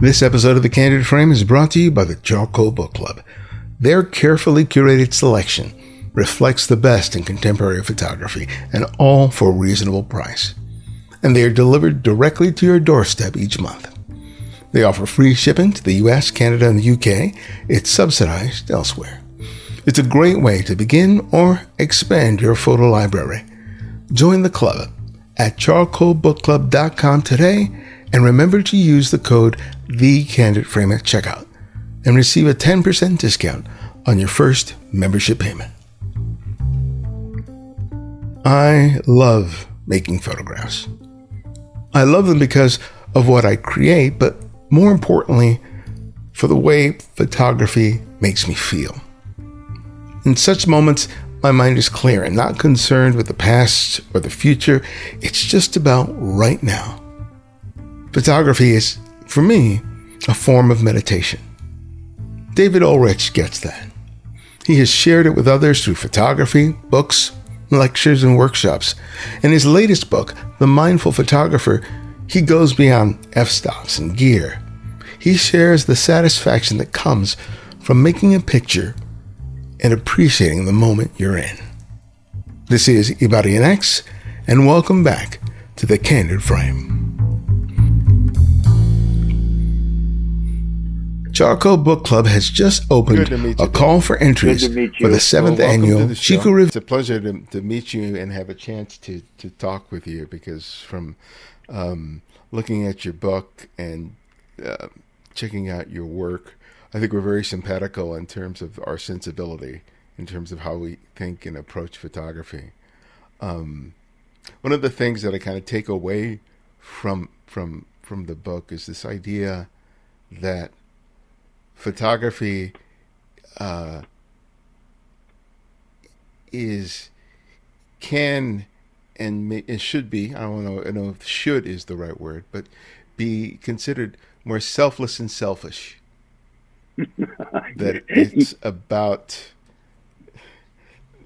This episode of The Candid Frame is brought to you by the Charcoal Book Club. Their carefully curated selection reflects the best in contemporary photography and all for a reasonable price. And they are delivered directly to your doorstep each month. They offer free shipping to the US, Canada, and the UK. It's subsidized elsewhere. It's a great way to begin or expand your photo library. Join the club at charcoalbookclub.com today and remember to use the code TheCandidFrame at checkout and receive a 10% discount on your first membership payment. I love making photographs. I love them because of what I create, but more importantly, for the way photography makes me feel. In such moments, my mind is clear and not concerned with the past or the future. It's just about right now. Photography is, for me, a form of meditation. David Ulrich gets that. He has shared it with others through photography, books, lectures, and workshops. In his latest book, The Mindful Photographer, he goes beyond f-stops and gear. He shares the satisfaction that comes from making a picture and appreciating the moment you're in. This is Ibarionex, and welcome back to the Candid Frame. Charcoal Book Club has just opened a call for entries for the seventh well, annual the Chico Review. It's a pleasure to, to meet you and have a chance to, to talk with you because from um, looking at your book and uh, checking out your work, I think we're very simpatico in terms of our sensibility, in terms of how we think and approach photography. Um, one of the things that I kind of take away from from from the book is this idea that photography uh, is can and may, it should be I don't know I know if should is the right word, but be considered more selfless and selfish. That it's about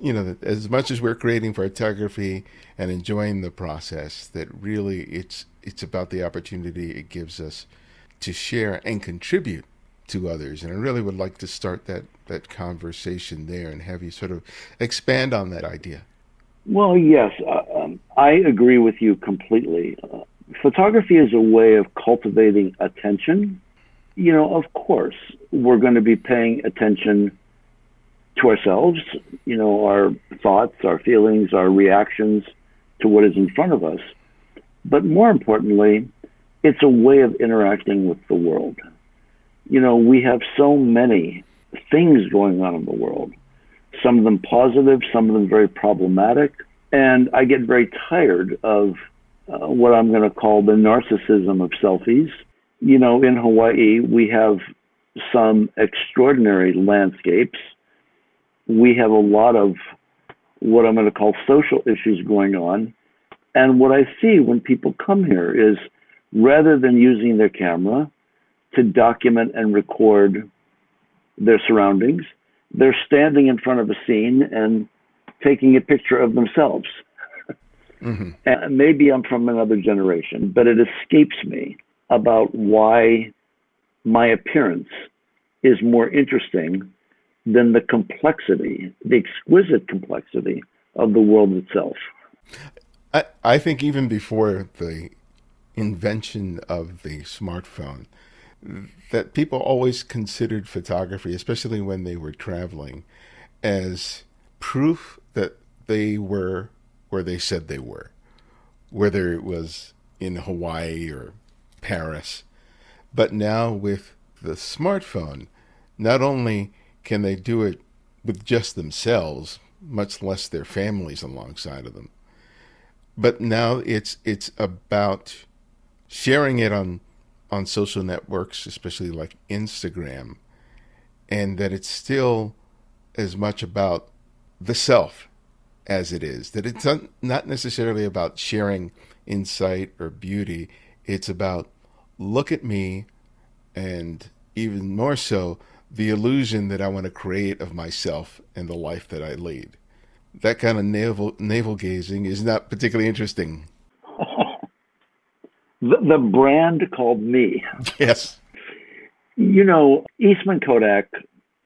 you know as much as we're creating photography and enjoying the process that really it's it's about the opportunity it gives us to share and contribute to others and i really would like to start that that conversation there and have you sort of expand on that idea well yes uh, um, i agree with you completely uh, photography is a way of cultivating attention you know, of course, we're going to be paying attention to ourselves, you know, our thoughts, our feelings, our reactions to what is in front of us. But more importantly, it's a way of interacting with the world. You know, we have so many things going on in the world, some of them positive, some of them very problematic. And I get very tired of uh, what I'm going to call the narcissism of selfies you know, in Hawaii, we have some extraordinary landscapes. We have a lot of what I'm going to call social issues going on. And what I see when people come here is rather than using their camera to document and record their surroundings, they're standing in front of a scene and taking a picture of themselves. Mm-hmm. And maybe I'm from another generation, but it escapes me about why my appearance is more interesting than the complexity, the exquisite complexity of the world itself. I, I think even before the invention of the smartphone, that people always considered photography, especially when they were traveling, as proof that they were where they said they were, whether it was in Hawaii or Paris. But now with the smartphone, not only can they do it with just themselves, much less their families alongside of them, but now it's it's about sharing it on on social networks, especially like Instagram, and that it's still as much about the self as it is. That it's not necessarily about sharing insight or beauty. It's about look at me and even more so the illusion that I want to create of myself and the life that I lead. That kind of navel navel gazing is not particularly interesting. The, the brand called me. Yes. You know, Eastman Kodak,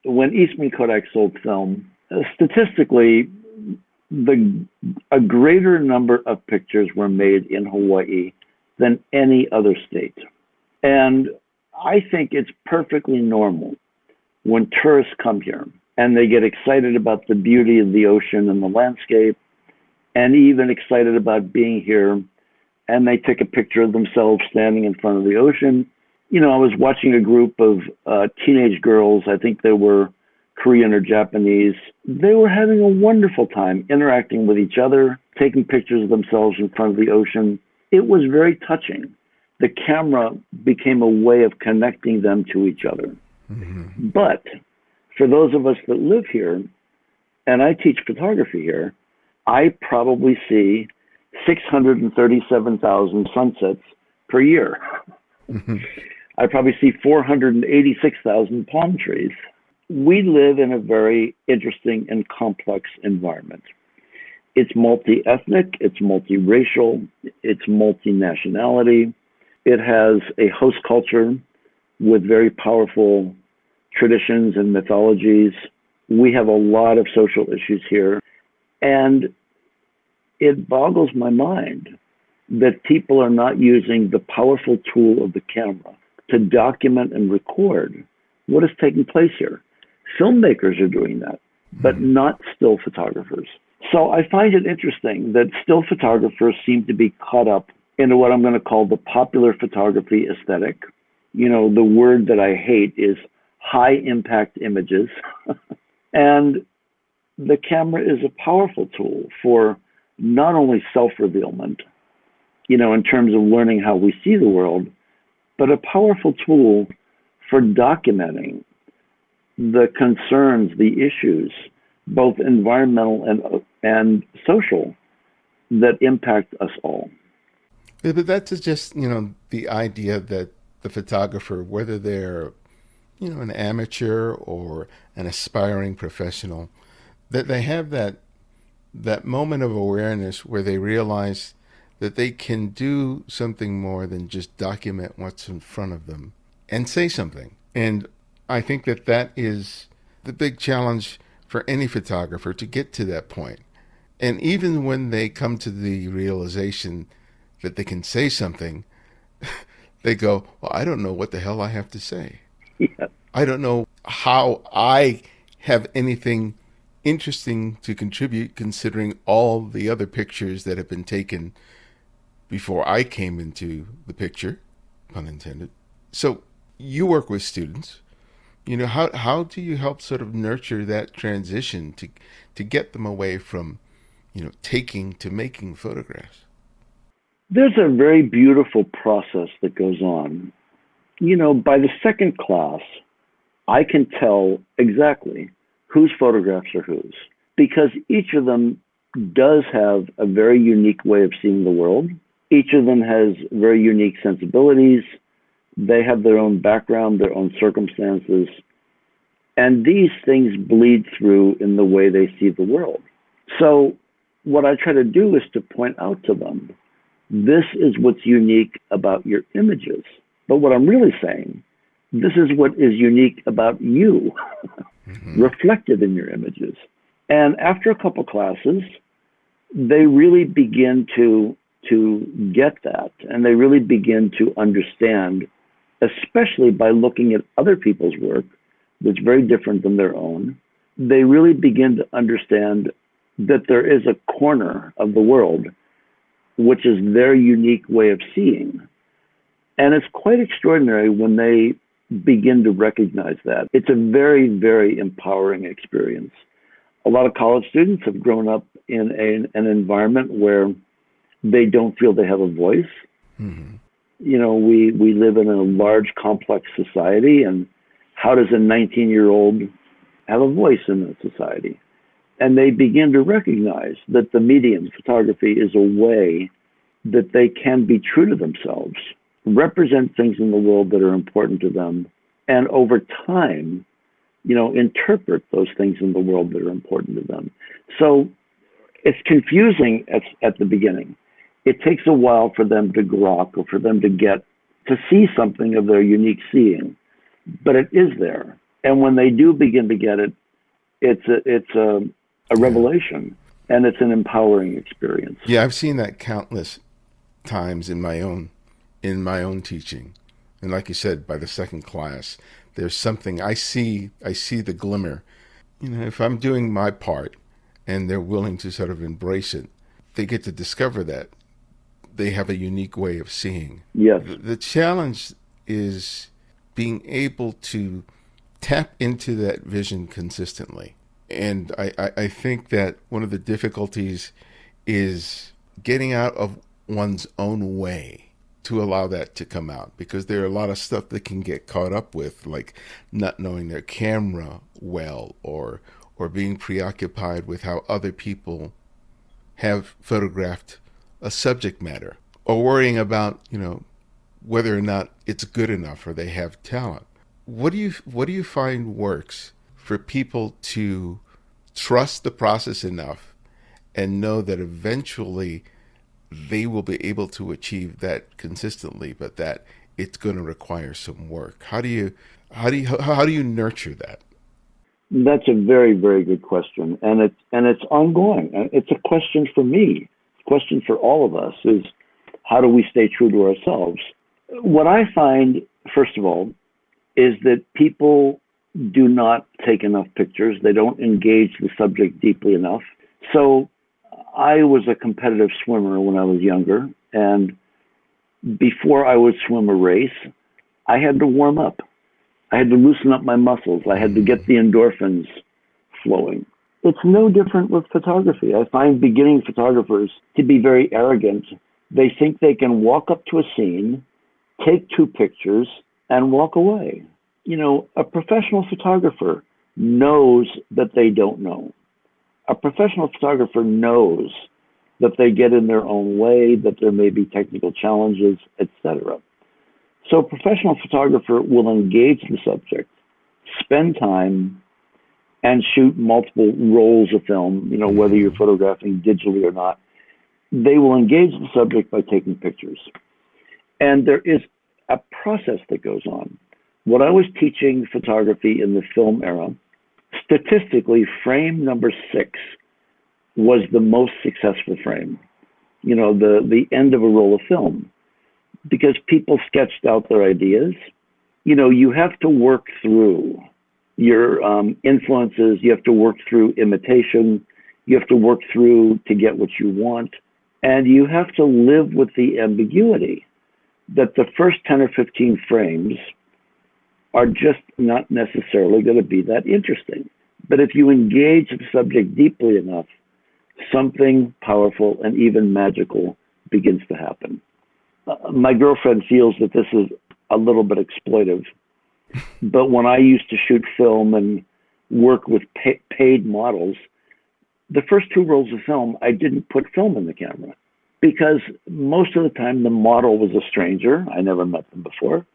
when Eastman Kodak sold film, uh, statistically, the a greater number of pictures were made in Hawaii than any other state. And I think it's perfectly normal when tourists come here and they get excited about the beauty of the ocean and the landscape and even excited about being here and they take a picture of themselves standing in front of the ocean. You know, I was watching a group of uh, teenage girls, I think they were Korean or Japanese. They were having a wonderful time interacting with each other, taking pictures of themselves in front of the ocean. It was very touching. The camera became a way of connecting them to each other. Mm-hmm. But for those of us that live here, and I teach photography here, I probably see 637,000 sunsets per year. Mm-hmm. I probably see 486,000 palm trees. We live in a very interesting and complex environment. It's multi ethnic, it's multiracial, it's multinationality. It has a host culture with very powerful traditions and mythologies. We have a lot of social issues here. And it boggles my mind that people are not using the powerful tool of the camera to document and record what is taking place here. Filmmakers are doing that, but mm-hmm. not still photographers. So I find it interesting that still photographers seem to be caught up into what I'm going to call the popular photography aesthetic. You know, the word that I hate is high impact images. and the camera is a powerful tool for not only self revealment, you know, in terms of learning how we see the world, but a powerful tool for documenting the concerns, the issues, both environmental and and social, that impact us all. But that's just you know the idea that the photographer, whether they're you know an amateur or an aspiring professional, that they have that that moment of awareness where they realize that they can do something more than just document what's in front of them and say something. And I think that that is the big challenge for any photographer to get to that point. And even when they come to the realization that they can say something, they go, Well, I don't know what the hell I have to say. Yeah. I don't know how I have anything interesting to contribute considering all the other pictures that have been taken before I came into the picture, pun intended. So you work with students. You know, how how do you help sort of nurture that transition to to get them away from, you know, taking to making photographs? There's a very beautiful process that goes on. You know, by the second class, I can tell exactly whose photographs are whose because each of them does have a very unique way of seeing the world. Each of them has very unique sensibilities. They have their own background, their own circumstances. And these things bleed through in the way they see the world. So, what I try to do is to point out to them this is what's unique about your images. But what I'm really saying, this is what is unique about you. mm-hmm. reflected in your images. And after a couple classes, they really begin to to get that and they really begin to understand, especially by looking at other people's work that's very different than their own. They really begin to understand that there is a corner of the world which is their unique way of seeing. And it's quite extraordinary when they begin to recognize that. It's a very, very empowering experience. A lot of college students have grown up in a, an environment where they don't feel they have a voice. Mm-hmm. You know, we, we live in a large, complex society, and how does a 19 year old have a voice in that society? And they begin to recognize that the medium, photography, is a way that they can be true to themselves represent things in the world that are important to them, and over time, you know, interpret those things in the world that are important to them. So it's confusing at, at the beginning. It takes a while for them to grok or for them to get to see something of their unique seeing. but it is there. And when they do begin to get it, it's a, it's a, a revelation and it's an empowering experience. Yeah, I've seen that countless times in my own in my own teaching. And like you said, by the second class, there's something I see I see the glimmer. You know, if I'm doing my part and they're willing to sort of embrace it, they get to discover that they have a unique way of seeing. Yes. The, challenge is being able to tap into that vision consistently. And I, I, I think that one of the difficulties is getting out of one's own way to allow that to come out because there are a lot of stuff that can get caught up with like not knowing their camera well or or being preoccupied with how other people have photographed a subject matter or worrying about you know whether or not it's good enough or they have talent. What do you what do you find works for people to trust the process enough and know that eventually they will be able to achieve that consistently but that it's going to require some work. How do you how do you how do you nurture that? That's a very very good question and it's and it's ongoing. It's a question for me. Question for all of us is how do we stay true to ourselves? What i find first of all is that people do not take enough pictures. They don't engage the subject deeply enough. So I was a competitive swimmer when I was younger, and before I would swim a race, I had to warm up. I had to loosen up my muscles. I had to get the endorphins flowing. It's no different with photography. I find beginning photographers to be very arrogant. They think they can walk up to a scene, take two pictures, and walk away. You know, a professional photographer knows that they don't know a professional photographer knows that they get in their own way, that there may be technical challenges, etc. So a professional photographer will engage the subject, spend time, and shoot multiple rolls of film, you know, whether you're mm-hmm. photographing digitally or not. They will engage the subject by taking pictures. And there is a process that goes on. What I was teaching photography in the film era statistically, frame number six was the most successful frame. You know, the, the end of a roll of film, because people sketched out their ideas. You know, you have to work through your um, influences, you have to work through imitation, you have to work through to get what you want, and you have to live with the ambiguity that the first 10 or 15 frames are just not necessarily going to be that interesting. But if you engage the subject deeply enough, something powerful and even magical begins to happen. Uh, my girlfriend feels that this is a little bit exploitive, but when I used to shoot film and work with pay- paid models, the first two rolls of film, I didn't put film in the camera because most of the time the model was a stranger. I never met them before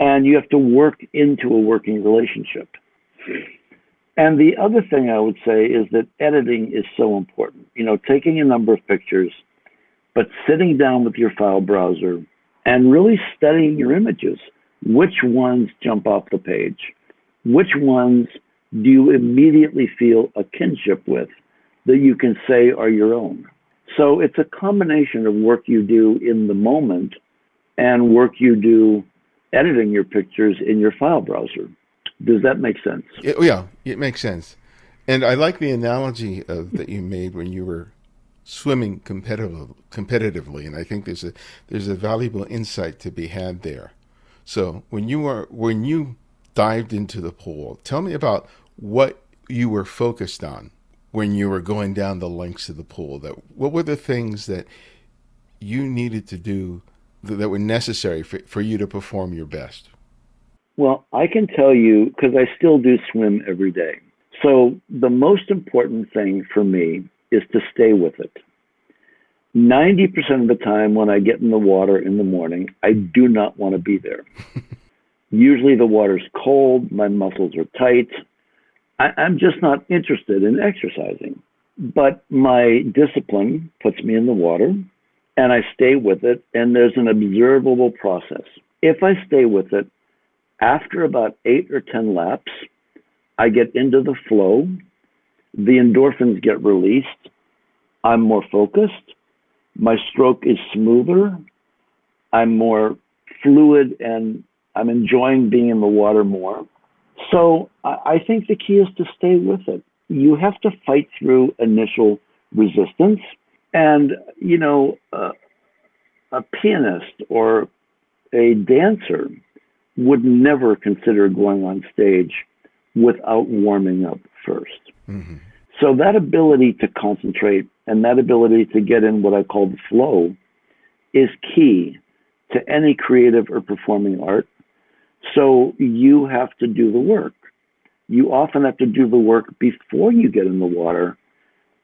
and you have to work into a working relationship. And the other thing I would say is that editing is so important. You know, taking a number of pictures, but sitting down with your file browser and really studying your images. Which ones jump off the page? Which ones do you immediately feel a kinship with that you can say are your own? So it's a combination of work you do in the moment and work you do editing your pictures in your file browser. Does that make sense? It, oh, yeah, it makes sense. And I like the analogy of, that you made when you were swimming competitive, competitively, and I think there's a there's a valuable insight to be had there. So when you were when you dived into the pool, tell me about what you were focused on when you were going down the lengths of the pool. That what were the things that you needed to do that were necessary for, for you to perform your best? Well, I can tell you because I still do swim every day. So the most important thing for me is to stay with it. 90% of the time when I get in the water in the morning, I do not want to be there. Usually the water's cold, my muscles are tight. I, I'm just not interested in exercising. But my discipline puts me in the water and I stay with it, and there's an observable process. If I stay with it, After about eight or 10 laps, I get into the flow. The endorphins get released. I'm more focused. My stroke is smoother. I'm more fluid and I'm enjoying being in the water more. So I think the key is to stay with it. You have to fight through initial resistance. And, you know, uh, a pianist or a dancer would never consider going on stage without warming up 1st mm-hmm. So that ability to concentrate and that ability to get in what I call the flow is key to any creative or performing art. So you have to do the work. You often have to do the work before you get in the water.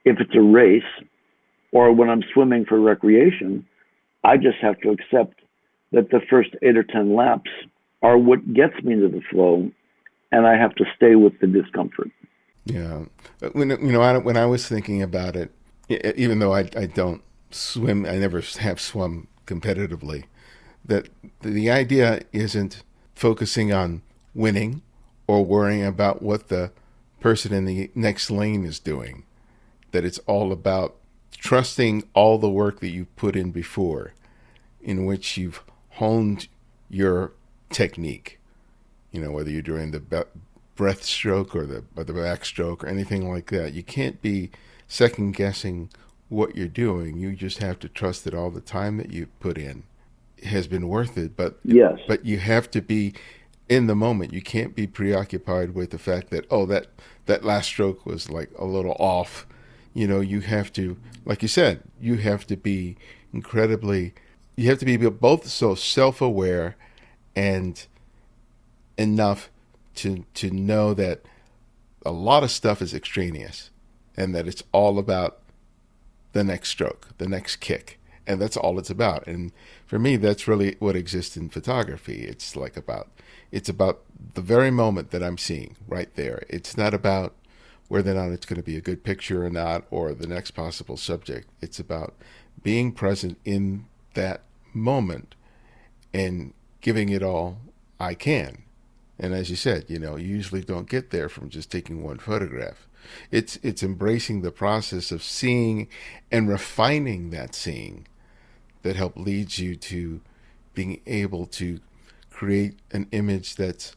If it's a race or when I'm swimming for recreation, I just have to accept that the first eight or 10 laps are what gets me into the flow, and I have to stay with the discomfort. Yeah. Uh, when, you know, I, when I was thinking about it, even though I, I don't swim, I never have swum competitively, that the idea isn't focusing on winning or worrying about what the person in the next lane is doing. That it's all about trusting all the work that you've put in before, in which you've honed your technique. You know, whether you're doing the breaststroke or the or the backstroke or anything like that, you can't be second guessing what you're doing. You just have to trust that all the time that you put in has been worth it. But yes, but you have to be in the moment. You can't be preoccupied with the fact that oh that that last stroke was like a little off you know, you have to, like you said, you have to be incredibly, you have to be both so self aware and enough to to know that a lot of stuff is extraneous and that it's all about the next stroke, the next kick. And that's all it's about. And for me, that's really what exists in photography. It's like about, it's about the very moment that I'm seeing right there. It's not about whether or not it's going to be a good picture or not, or the next possible subject. It's about being present in that moment and giving it all I can. And as you said, you know, you usually don't get there from just taking one photograph. It's it's embracing the process of seeing and refining that seeing that help leads you to being able to create an image that's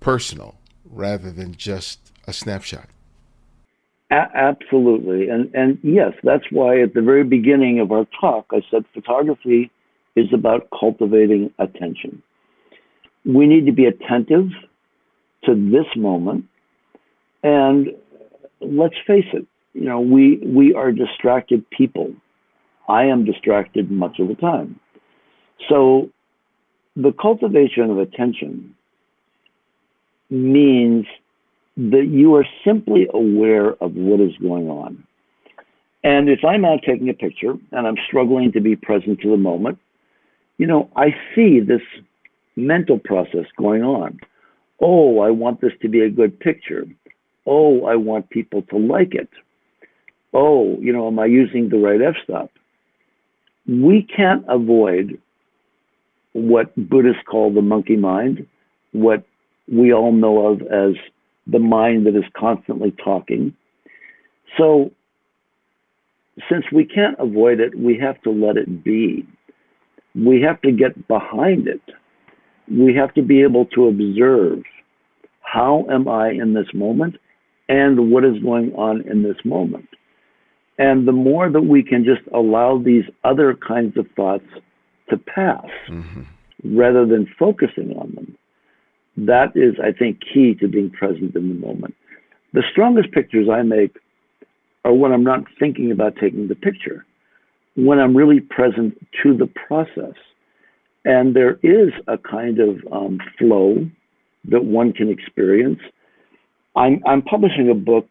personal rather than just a snapshot. A- absolutely. And, and yes, that's why at the very beginning of our talk, I said photography is about cultivating attention. We need to be attentive to this moment. And let's face it, you know, we, we are distracted people. I am distracted much of the time. So the cultivation of attention means that you are simply aware of what is going on. And if I'm out taking a picture and I'm struggling to be present to the moment, you know, I see this mental process going on. Oh, I want this to be a good picture. Oh, I want people to like it. Oh, you know, am I using the right f stop? We can't avoid what Buddhists call the monkey mind, what we all know of as the mind that is constantly talking. So, since we can't avoid it, we have to let it be. We have to get behind it. We have to be able to observe how am I in this moment and what is going on in this moment. And the more that we can just allow these other kinds of thoughts to pass mm-hmm. rather than focusing on them, that is, I think, key to being present in the moment. The strongest pictures I make are when I'm not thinking about taking the picture, when I'm really present to the process. And there is a kind of um, flow that one can experience. I'm, I'm publishing a book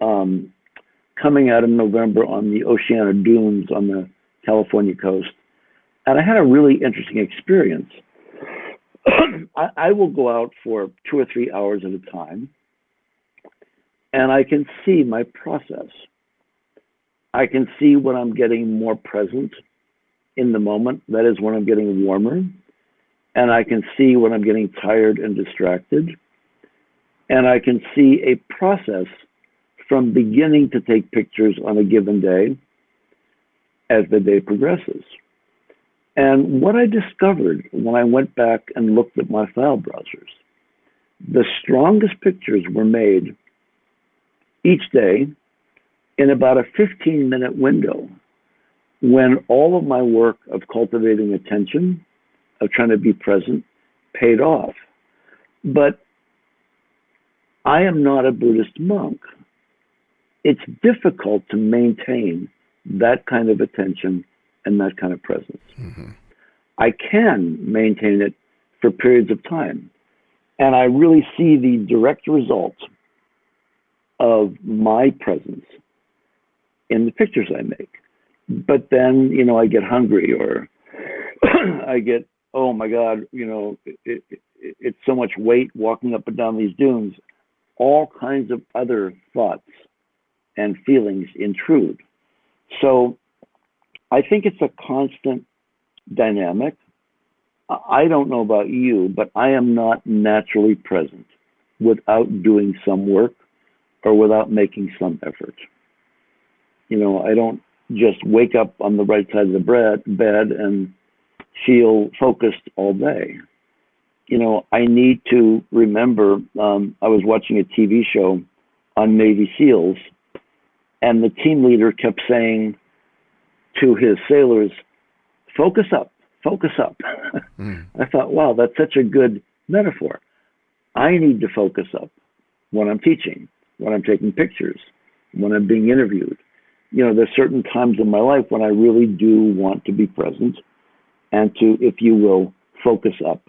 um, coming out in November on the Oceano Dunes on the California coast. And I had a really interesting experience. I, I will go out for two or three hours at a time, and I can see my process. I can see when I'm getting more present in the moment. That is when I'm getting warmer. and I can see when I'm getting tired and distracted. And I can see a process from beginning to take pictures on a given day as the day progresses. And what I discovered when I went back and looked at my file browsers, the strongest pictures were made each day in about a 15 minute window when all of my work of cultivating attention, of trying to be present, paid off. But I am not a Buddhist monk. It's difficult to maintain that kind of attention and that kind of presence. Mm-hmm. I can maintain it for periods of time. And I really see the direct result of my presence in the pictures I make. But then, you know, I get hungry or I get, oh my God, you know, it, it, it's so much weight walking up and down these dunes. All kinds of other thoughts and feelings intrude. So I think it's a constant dynamic. I don't know about you, but I am not naturally present without doing some work or without making some effort. You know, I don't just wake up on the right side of the bread, bed and feel focused all day. You know, I need to remember um, I was watching a TV show on Navy SEALs, and the team leader kept saying to his sailors, focus up, focus up. Mm. I thought, wow, that's such a good metaphor. I need to focus up when I'm teaching, when I'm taking pictures, when I'm being interviewed. You know, there's certain times in my life when I really do want to be present and to, if you will, focus up.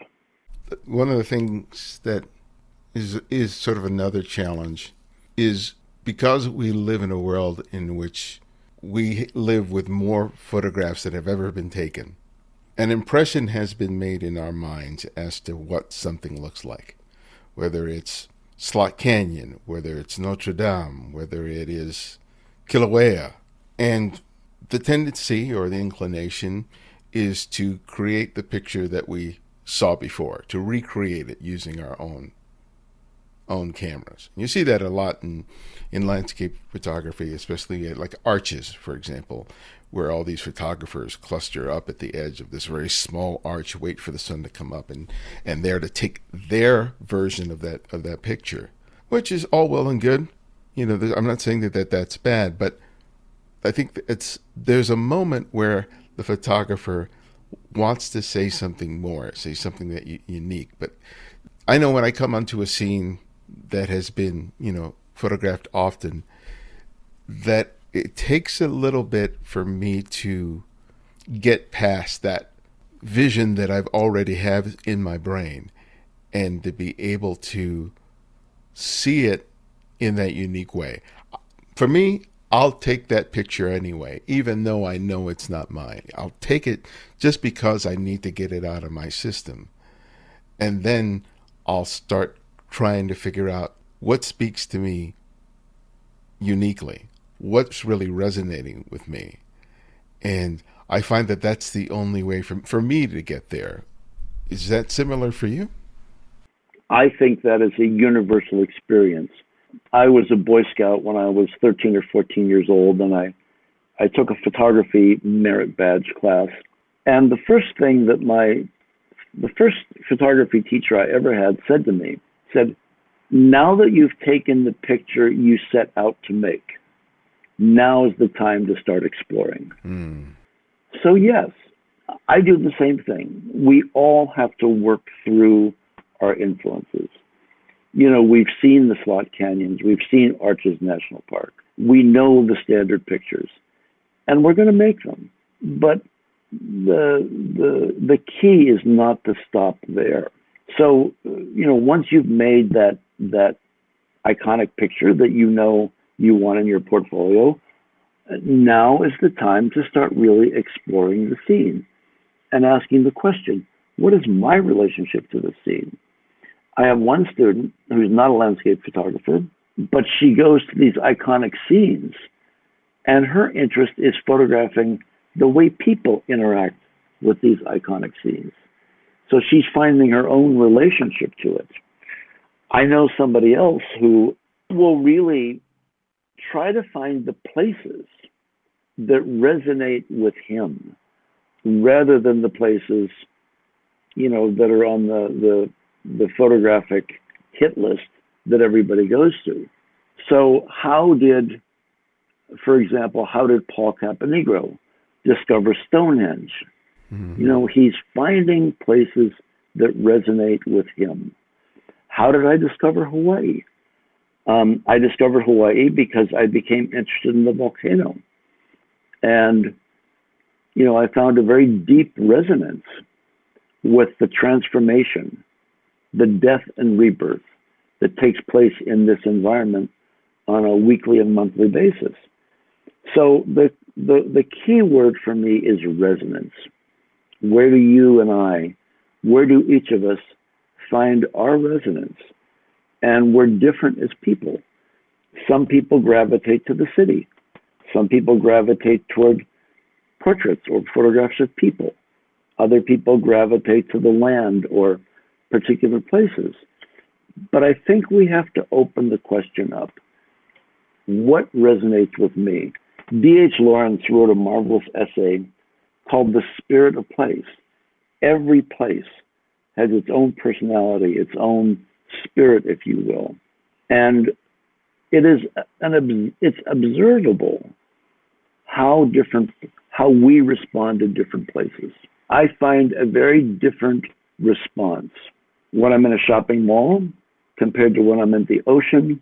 One of the things that is is sort of another challenge is because we live in a world in which we live with more photographs that have ever been taken. An impression has been made in our minds as to what something looks like, whether it's Slot Canyon, whether it's Notre Dame, whether it is Kilauea. And the tendency or the inclination is to create the picture that we saw before, to recreate it using our own own cameras. You see that a lot in in landscape photography, especially uh, like arches, for example, where all these photographers cluster up at the edge of this very small arch, wait for the sun to come up, and and there to take their version of that of that picture, which is all well and good. You know, I'm not saying that, that that's bad, but I think it's there's a moment where the photographer wants to say something more, say something that unique. But I know when I come onto a scene that has been, you know, photographed often, that it takes a little bit for me to get past that vision that I've already have in my brain and to be able to see it in that unique way. For me, I'll take that picture anyway, even though I know it's not mine. I'll take it just because I need to get it out of my system. And then I'll start trying to figure out what speaks to me uniquely, what's really resonating with me. And I find that that's the only way for, for me to get there. Is that similar for you? I think that is a universal experience. I was a Boy Scout when I was 13 or 14 years old, and I, I took a photography merit badge class. And the first thing that my, the first photography teacher I ever had said to me said, now that you've taken the picture you set out to make, now is the time to start exploring. Mm. So, yes, I do the same thing. We all have to work through our influences. You know, we've seen the slot canyons, we've seen Arches National Park, we know the standard pictures, and we're going to make them. But the the the key is not to stop there. So, you know, once you've made that that iconic picture that you know you want in your portfolio, now is the time to start really exploring the scene and asking the question, what is my relationship to the scene? I have one student who's not a landscape photographer, but she goes to these iconic scenes and her interest is photographing the way people interact with these iconic scenes. So she's finding her own relationship to it. I know somebody else who will really try to find the places that resonate with him rather than the places, you know, that are on the, the, the photographic hit list that everybody goes to. So, how did, for example, how did Paul Caponigro discover Stonehenge? Mm-hmm. You know, he's finding places that resonate with him. How did I discover Hawaii? Um, I discovered Hawaii because I became interested in the volcano. And, you know, I found a very deep resonance with the transformation, the death and rebirth that takes place in this environment on a weekly and monthly basis. So the, the, the key word for me is resonance. Where do you and I, where do each of us find our resonance? And we're different as people. Some people gravitate to the city. Some people gravitate toward portraits or photographs of people. Other people gravitate to the land or particular places. But I think we have to open the question up. What resonates with me? D.H. Lawrence wrote a marvelous essay called The Spirit of Place. Every place has its own personality, its own spirit, if you will. And it is an it's observable how different how we respond to different places. I find a very different response when I'm in a shopping mall compared to when I'm in the ocean.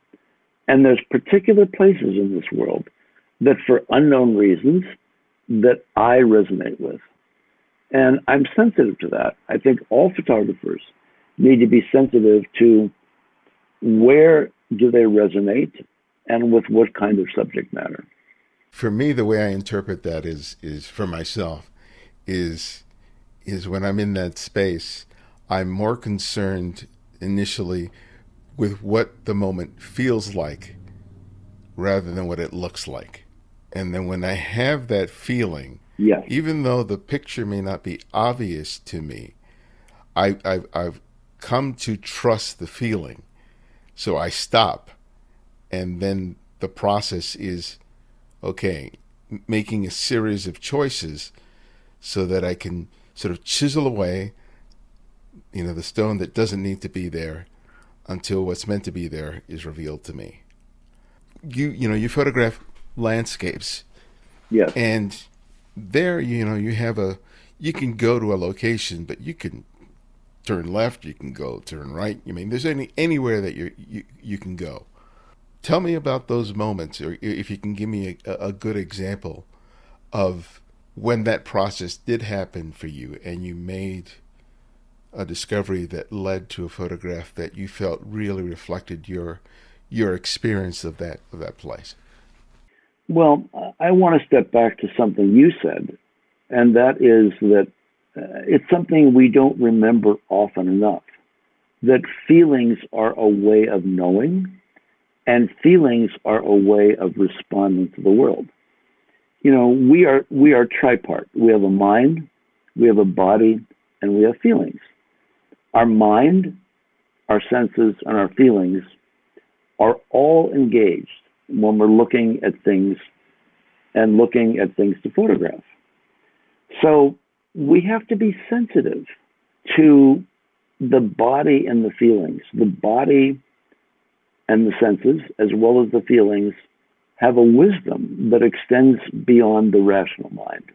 And there's particular places in this world that for unknown reasons that I resonate with. And I'm sensitive to that. I think all photographers need to be sensitive to where do they resonate and with what kind of subject matter. For me, the way I interpret that is is for myself is is when I'm in that space, I'm more concerned initially with what the moment feels like rather than what it looks like. And then when I have that feeling, yes. even though the picture may not be obvious to me, I, I've, I've come to trust the feeling. So I stop. And then the process is okay, making a series of choices so that I can sort of chisel away, you know, the stone that doesn't need to be there until what's meant to be there is revealed to me. You you know you photograph landscapes, yeah, and there you know you have a you can go to a location, but you can turn left, you can go turn right. I mean, there's any anywhere that you you you can go. Tell me about those moments, or if you can give me a, a good example of when that process did happen for you, and you made a discovery that led to a photograph that you felt really reflected your your experience of that of that place? Well, I want to step back to something you said, and that is that uh, it's something we don't remember often enough. That feelings are a way of knowing, and feelings are a way of responding to the world. You know, we are we are tripart. We have a mind, we have a body, and we have feelings our mind, our senses, and our feelings are all engaged when we're looking at things and looking at things to photograph. So we have to be sensitive to the body and the feelings. The body and the senses, as well as the feelings, have a wisdom that extends beyond the rational mind.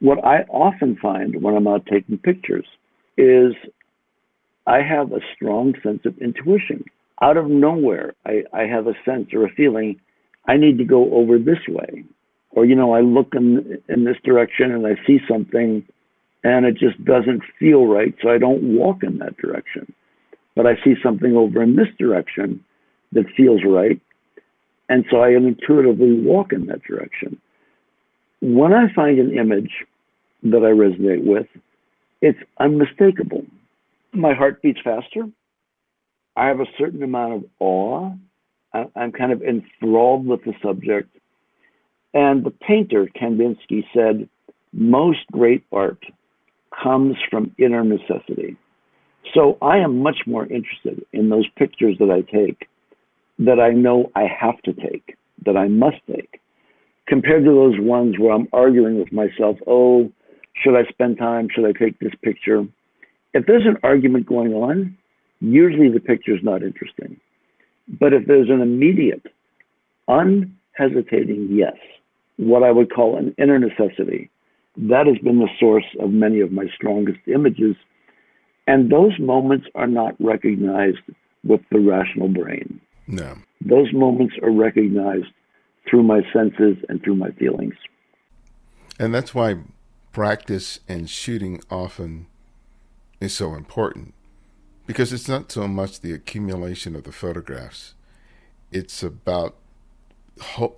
What I often find when I'm out taking pictures is I have a strong sense of intuition. Out of nowhere, I, I have a sense or a feeling I need to go over this way. Or, you know, I look in, in this direction and I see something and it just doesn't feel right, so I don't walk in that direction. But I see something over in this direction that feels right, and so I intuitively walk in that direction. When I find an image that I resonate with, it's unmistakable my heart beats faster. I have a certain amount of awe. I'm kind of enthralled with the subject. And the painter, Kandinsky, said, most great art comes from inner necessity. So I am much more interested in those pictures that I take that I know I have to take, that I must take, compared to those ones where I'm arguing with myself, oh, should I spend time? Should I take this picture? If there's an argument going on, usually the picture is not interesting. But if there's an immediate, unhesitating yes, what I would call an inner necessity, that has been the source of many of my strongest images. And those moments are not recognized with the rational brain. No. Those moments are recognized through my senses and through my feelings. And that's why practice and shooting often is so important because it's not so much the accumulation of the photographs. It's about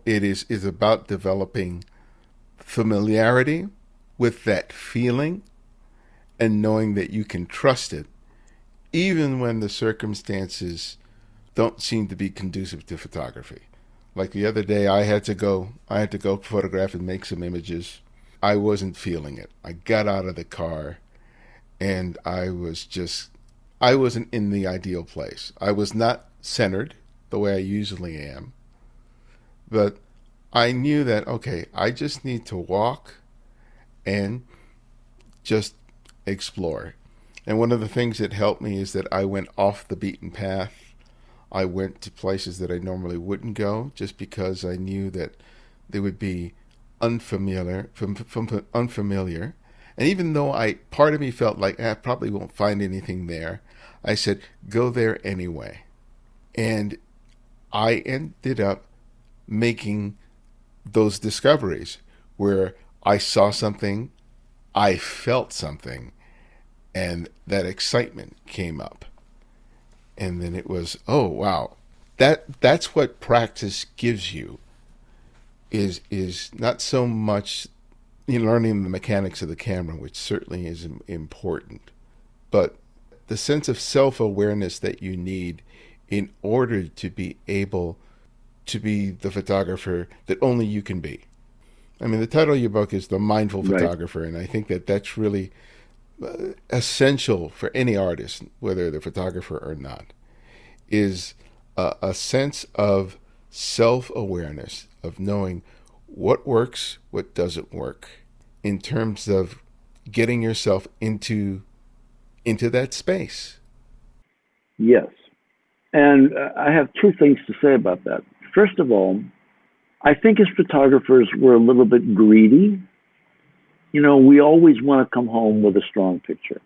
it is is about developing familiarity with that feeling and knowing that you can trust it even when the circumstances don't seem to be conducive to photography. Like the other day i had to go i had to go photograph and make some images. I wasn't feeling it. I got out of the car and I was just, I wasn't in the ideal place. I was not centered the way I usually am. But I knew that, okay, I just need to walk and just explore. And one of the things that helped me is that I went off the beaten path. I went to places that I normally wouldn't go just because I knew that they would be unfamiliar, from, from unfamiliar. And even though I, part of me felt like eh, I probably won't find anything there, I said, go there anyway. And I ended up making those discoveries where I saw something, I felt something, and that excitement came up. And then it was, oh wow, that that's what practice gives you is is not so much in learning the mechanics of the camera, which certainly is important, but the sense of self awareness that you need in order to be able to be the photographer that only you can be. I mean, the title of your book is The Mindful right. Photographer, and I think that that's really uh, essential for any artist, whether they're a photographer or not, is a, a sense of self awareness of knowing what works, what doesn't work in terms of getting yourself into into that space. Yes. And uh, I have two things to say about that. First of all, I think as photographers, we're a little bit greedy. You know, we always want to come home with a strong picture.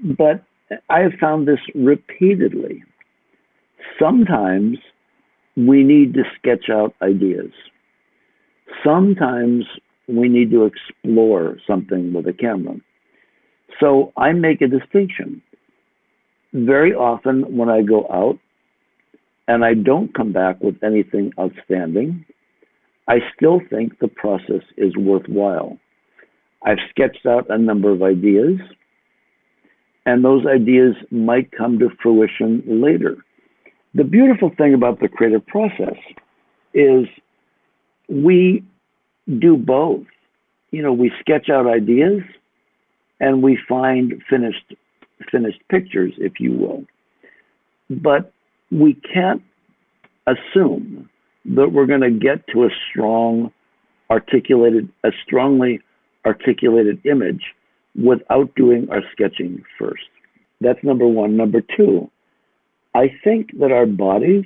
But I have found this repeatedly. Sometimes we need to sketch out ideas. Sometimes we need to explore something with a camera. So I make a distinction. Very often, when I go out and I don't come back with anything outstanding, I still think the process is worthwhile. I've sketched out a number of ideas, and those ideas might come to fruition later. The beautiful thing about the creative process is we do both. You know, we sketch out ideas and we find finished finished pictures, if you will. But we can't assume that we're going to get to a strong articulated a strongly articulated image without doing our sketching first. That's number 1. Number 2, I think that our bodies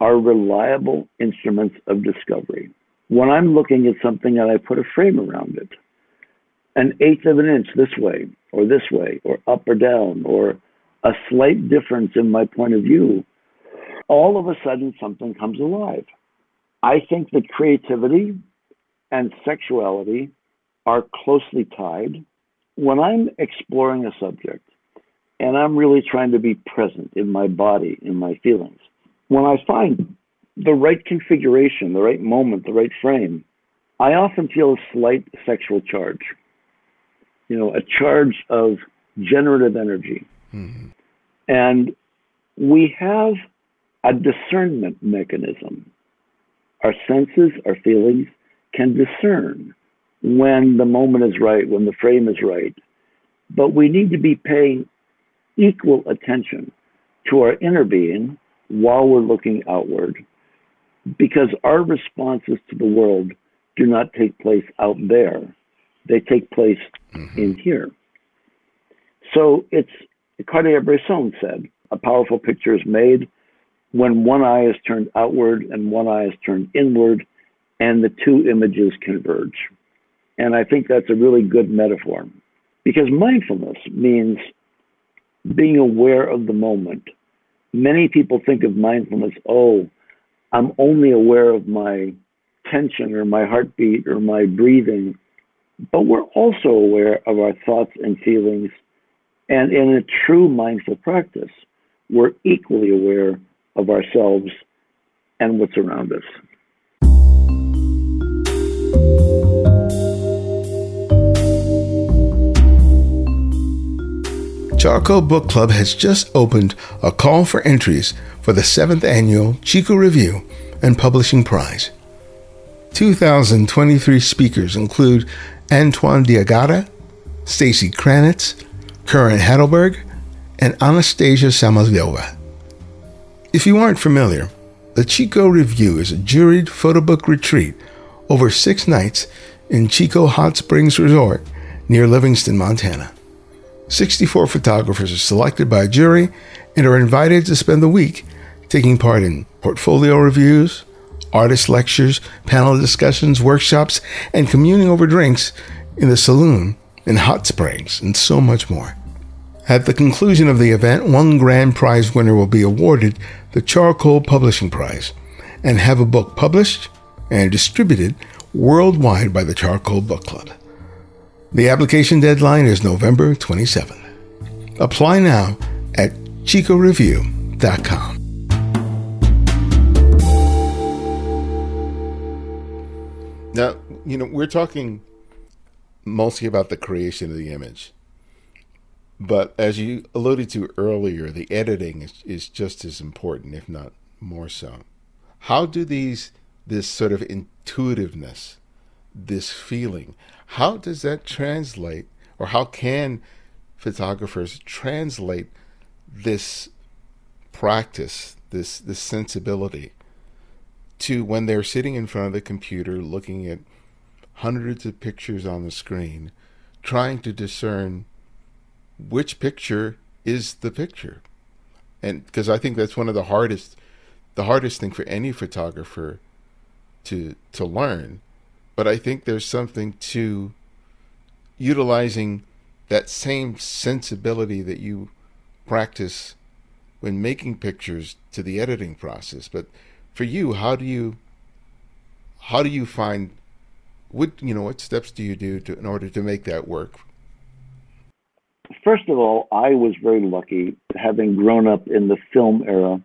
are reliable instruments of discovery. When I'm looking at something and I put a frame around it, an eighth of an inch this way or this way or up or down or a slight difference in my point of view, all of a sudden something comes alive. I think that creativity and sexuality are closely tied. When I'm exploring a subject, and I'm really trying to be present in my body, in my feelings. When I find the right configuration, the right moment, the right frame, I often feel a slight sexual charge. You know, a charge of generative energy. Mm-hmm. And we have a discernment mechanism. Our senses, our feelings can discern when the moment is right, when the frame is right. But we need to be paying equal attention to our inner being while we're looking outward because our responses to the world do not take place out there, they take place mm-hmm. in here. So it's Cartier-Bresson said, a powerful picture is made when one eye is turned outward and one eye is turned inward, and the two images converge. And I think that's a really good metaphor because mindfulness means being aware of the moment. Many people think of mindfulness, oh, I'm only aware of my tension or my heartbeat or my breathing, but we're also aware of our thoughts and feelings. And in a true mindful practice, we're equally aware of ourselves and what's around us. Charcoal Book Club has just opened a call for entries for the seventh annual Chico Review and Publishing Prize. 2023 speakers include Antoine d'Agata, Stacy Kranitz, Karen Heidelberg, and Anastasia Samoilova. If you aren't familiar, the Chico Review is a juried photo book retreat over six nights in Chico Hot Springs Resort near Livingston, Montana. 64 photographers are selected by a jury and are invited to spend the week taking part in portfolio reviews, artist lectures, panel discussions, workshops, and communing over drinks in the saloon in Hot Springs, and so much more. At the conclusion of the event, one grand prize winner will be awarded the Charcoal Publishing Prize and have a book published and distributed worldwide by the Charcoal Book Club. The application deadline is November 27th. Apply now at chicoreview.com. Now, you know, we're talking mostly about the creation of the image. But as you alluded to earlier, the editing is, is just as important, if not more so. How do these, this sort of intuitiveness, this feeling, how does that translate, or how can photographers translate this practice, this this sensibility, to when they're sitting in front of the computer looking at hundreds of pictures on the screen, trying to discern which picture is the picture, and because I think that's one of the hardest, the hardest thing for any photographer to to learn but I think there's something to utilizing that same sensibility that you practice when making pictures to the editing process. But for you, how do you how do you find what you know what steps do you do to, in order to make that work? First of all, I was very lucky having grown up in the film era.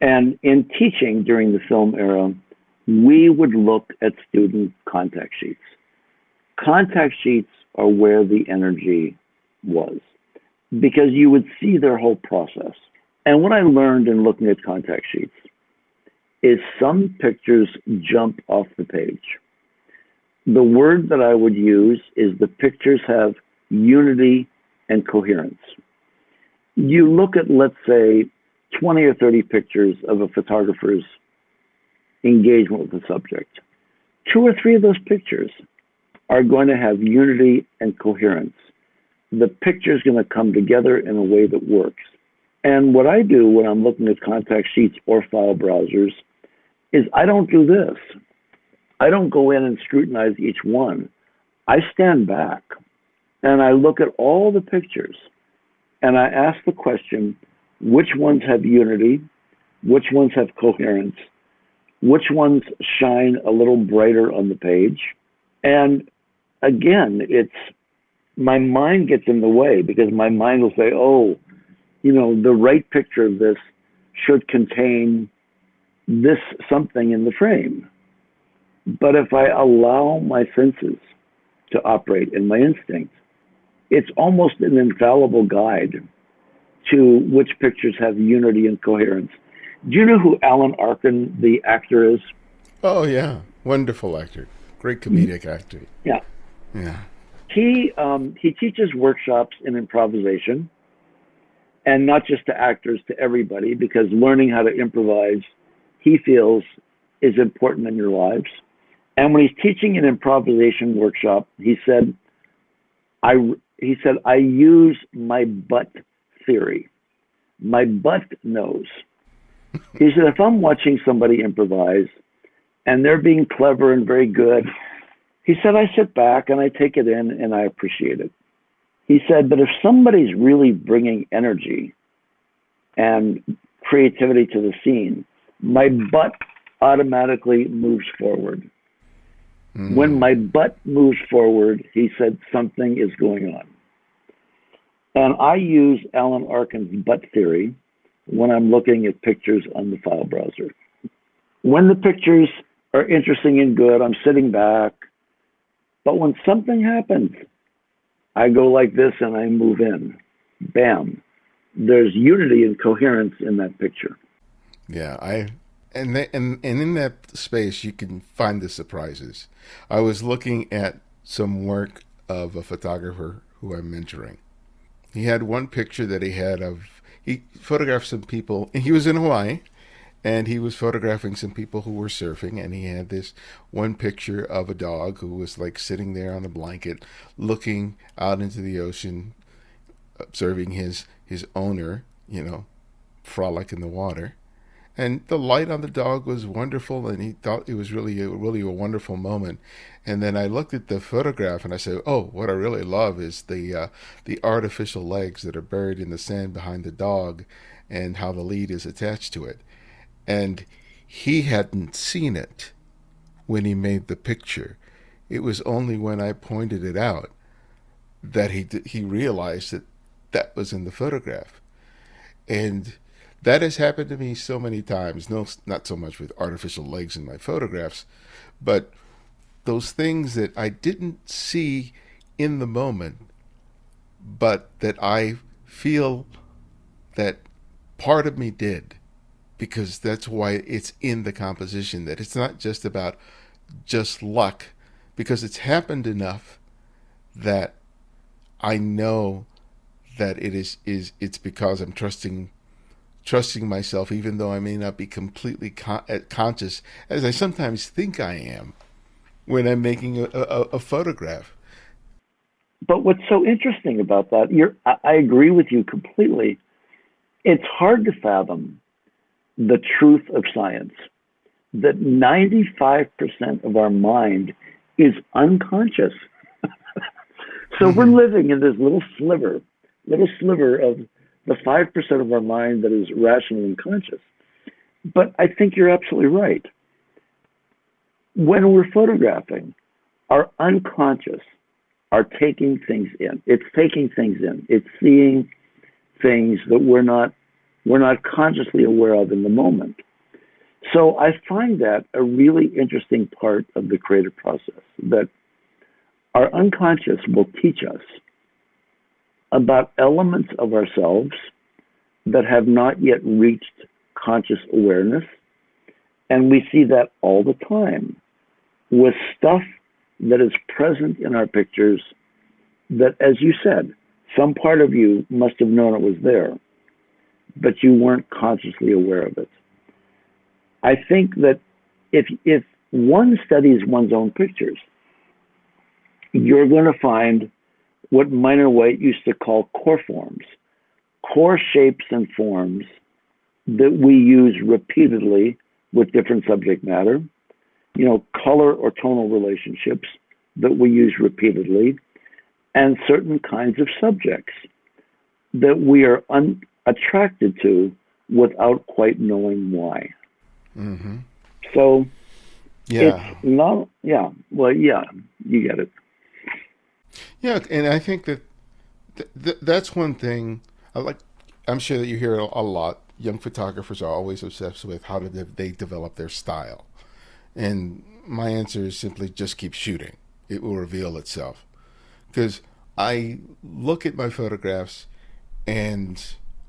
And in teaching during the film era, we would look at student contact sheets. Contact sheets are where the energy was because you would see their whole process. And what I learned in looking at contact sheets is some pictures jump off the page. The word that I would use is the pictures have unity and coherence. You look at, let's say, 20 or 30 pictures of a photographer's engagement with the subject. Two or three of those pictures are going to have unity and coherence. The picture is going to come together in a way that works. And what I do when I'm looking at contact sheets or file browsers is I don't do this. I don't go in and scrutinize each one. I stand back and I look at all the pictures and I ask the question which ones have unity, which ones have coherence, which ones shine a little brighter on the page. And again, it's my mind gets in the way because my mind will say, oh, you know, the right picture of this should contain this something in the frame. But if I allow my senses to operate in my instincts, it's almost an infallible guide to which pictures have unity and coherence do you know who Alan Arkin, the actor, is? Oh yeah, wonderful actor, great comedic mm-hmm. actor. Yeah, yeah. He um, he teaches workshops in improvisation, and not just to actors, to everybody, because learning how to improvise, he feels, is important in your lives. And when he's teaching an improvisation workshop, he said, I, he said, I use my butt theory. My butt knows. He said, if I'm watching somebody improvise and they're being clever and very good, he said, I sit back and I take it in and I appreciate it. He said, but if somebody's really bringing energy and creativity to the scene, my butt automatically moves forward. Mm. When my butt moves forward, he said, something is going on. And I use Alan Arkin's butt theory when I'm looking at pictures on the file browser. When the pictures are interesting and good, I'm sitting back. But when something happens, I go like this and I move in. Bam. There's unity and coherence in that picture. Yeah, I and they, and and in that space you can find the surprises. I was looking at some work of a photographer who I'm mentoring. He had one picture that he had of he photographed some people. He was in Hawaii, and he was photographing some people who were surfing and he had this one picture of a dog who was like sitting there on a blanket looking out into the ocean observing his his owner you know frolic in the water and the light on the dog was wonderful and he thought it was really a, really a wonderful moment. And then I looked at the photograph and I said oh what I really love is the uh, the artificial legs that are buried in the sand behind the dog and how the lead is attached to it. And he hadn't seen it when he made the picture. It was only when I pointed it out that he he realized that that was in the photograph, and that has happened to me so many times. No, not so much with artificial legs in my photographs, but those things that I didn't see in the moment, but that I feel that part of me did because that's why it's in the composition that it's not just about just luck because it's happened enough that I know that it is is it's because I'm trusting trusting myself even though I may not be completely con- uh, conscious as I sometimes think I am when I'm making a, a, a photograph. But what's so interesting about that, you're, I, I agree with you completely. It's hard to fathom the truth of science that 95% of our mind is unconscious. so mm-hmm. we're living in this little sliver, little sliver of the 5% of our mind that is rational and conscious. But I think you're absolutely right. When we're photographing, our unconscious are taking things in. It's taking things in. It's seeing things that we're not we're not consciously aware of in the moment. So I find that a really interesting part of the creative process that our unconscious will teach us about elements of ourselves that have not yet reached conscious awareness. And we see that all the time with stuff that is present in our pictures that, as you said, some part of you must have known it was there but you weren't consciously aware of it. I think that if if one studies one's own pictures, you're going to find what Minor White used to call core forms, core shapes and forms that we use repeatedly with different subject matter, you know, color or tonal relationships that we use repeatedly, and certain kinds of subjects that we are un- attracted to without quite knowing why. Mm-hmm. So yeah. it's not, yeah, well, yeah, you get it. Yeah, and I think that th- th- that's one thing I like. I'm sure that you hear a lot. Young photographers are always obsessed with how do they develop their style, and my answer is simply just keep shooting. It will reveal itself. Because I look at my photographs and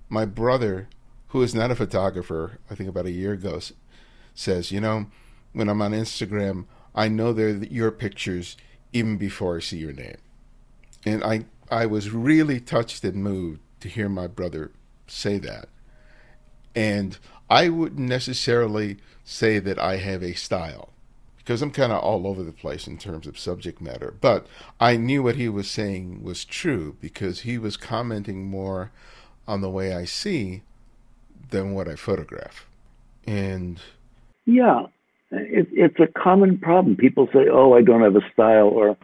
my brother, who is not a photographer, I think about a year ago, says, you know, when I'm on Instagram, I know they're your pictures even before I see your name. And I, I was really touched and moved to hear my brother say that. And I wouldn't necessarily say that I have a style because I'm kind of all over the place in terms of subject matter. But I knew what he was saying was true because he was commenting more on the way I see than what I photograph. And yeah, it, it's a common problem. People say, "Oh, I don't have a style," or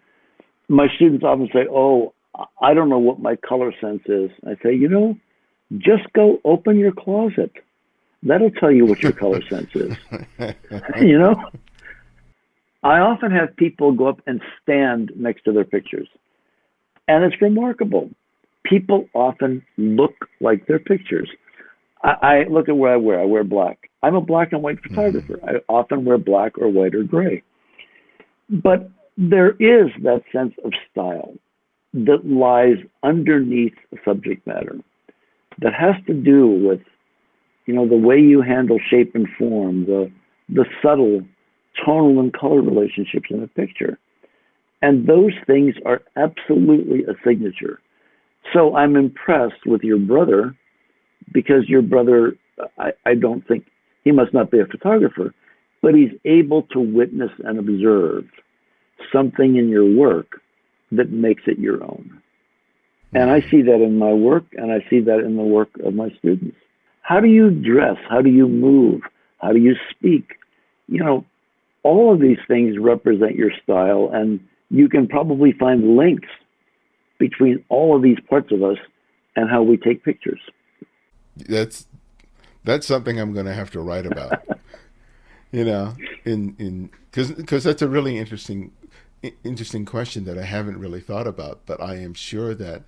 my students often say, "Oh, I don't know what my color sense is." I say, you know, just go open your closet. That'll tell you what your color sense is. you know, I often have people go up and stand next to their pictures, and it's remarkable. People often look like their pictures. I, I look at what I wear. I wear black. I'm a black and white mm-hmm. photographer. Mm-hmm. I often wear black or white or gray. But there is that sense of style that lies underneath subject matter that has to do with you know the way you handle shape and form the the subtle tonal and color relationships in a picture. And those things are absolutely a signature. So i'm impressed with your brother because your brother I, I don't think he must not be a photographer but he's able to witness and observe something in your work that makes it your own. And I see that in my work, and I see that in the work of my students. How do you dress? How do you move? How do you speak? You know, all of these things represent your style, and you can probably find links between all of these parts of us and how we take pictures. That's that's something I'm going to have to write about. you know, in in because because that's a really interesting interesting question that I haven't really thought about, but I am sure that